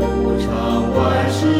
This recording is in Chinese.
吾尝万事